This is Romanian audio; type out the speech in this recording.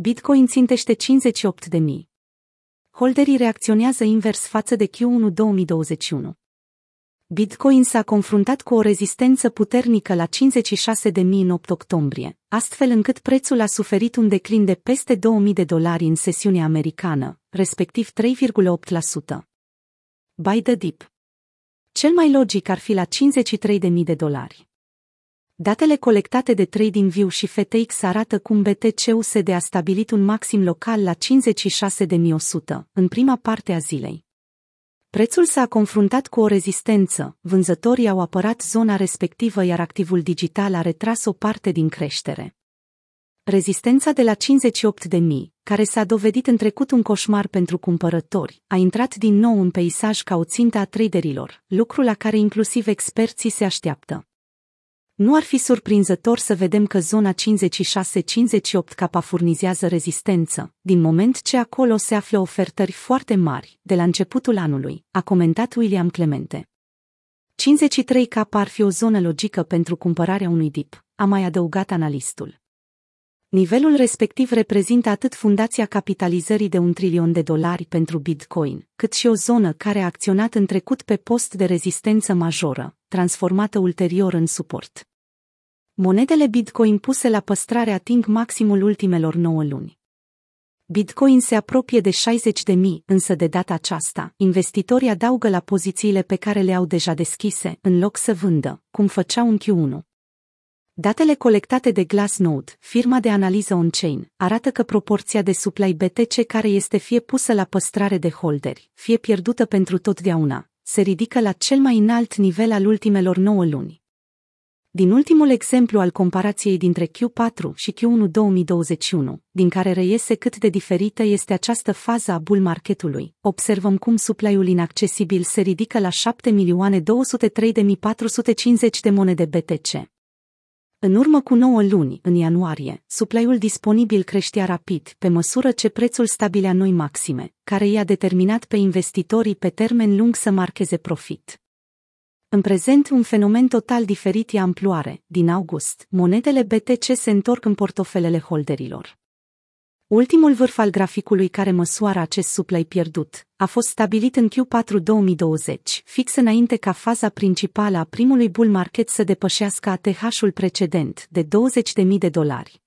Bitcoin țintește 58 de mii. Holderii reacționează invers față de Q1 2021. Bitcoin s-a confruntat cu o rezistență puternică la 56.000 în 8 octombrie, astfel încât prețul a suferit un declin de peste 2000 de dolari în sesiunea americană, respectiv 3,8%. By the dip. Cel mai logic ar fi la 53.000 de dolari. Datele colectate de TradingView și FTX arată cum BTC-USD a stabilit un maxim local la 56.100 în prima parte a zilei. Prețul s-a confruntat cu o rezistență, vânzătorii au apărat zona respectivă iar activul digital a retras o parte din creștere. Rezistența de la 58.000, care s-a dovedit în trecut un coșmar pentru cumpărători, a intrat din nou în peisaj ca o țintă a traderilor, lucru la care inclusiv experții se așteaptă. Nu ar fi surprinzător să vedem că zona 56-58 capa furnizează rezistență, din moment ce acolo se află ofertări foarte mari, de la începutul anului, a comentat William Clemente. 53 k ar fi o zonă logică pentru cumpărarea unui dip, a mai adăugat analistul. Nivelul respectiv reprezintă atât fundația capitalizării de un trilion de dolari pentru Bitcoin, cât și o zonă care a acționat în trecut pe post de rezistență majoră, transformată ulterior în suport. Monedele Bitcoin puse la păstrare ating maximul ultimelor 9 luni. Bitcoin se apropie de 60 de mii, însă de data aceasta, investitorii adaugă la pozițiile pe care le au deja deschise, în loc să vândă, cum făceau în Q1. Datele colectate de Glassnode, firma de analiză on-chain, arată că proporția de supply BTC care este fie pusă la păstrare de holderi, fie pierdută pentru totdeauna, se ridică la cel mai înalt nivel al ultimelor 9 luni. Din ultimul exemplu al comparației dintre Q4 și Q1 2021, din care reiese cât de diferită este această fază a bull marketului, observăm cum supply-ul inaccesibil se ridică la 7.203.450 de monede BTC. În urmă cu 9 luni, în ianuarie, supply-ul disponibil creștea rapid, pe măsură ce prețul stabilea noi maxime, care i-a determinat pe investitorii pe termen lung să marcheze profit. În prezent, un fenomen total diferit e amploare. Din august, monedele BTC se întorc în portofelele holderilor. Ultimul vârf al graficului care măsoară acest supply pierdut a fost stabilit în Q4 2020, fix înainte ca faza principală a primului bull market să depășească ATH-ul precedent de 20.000 de dolari.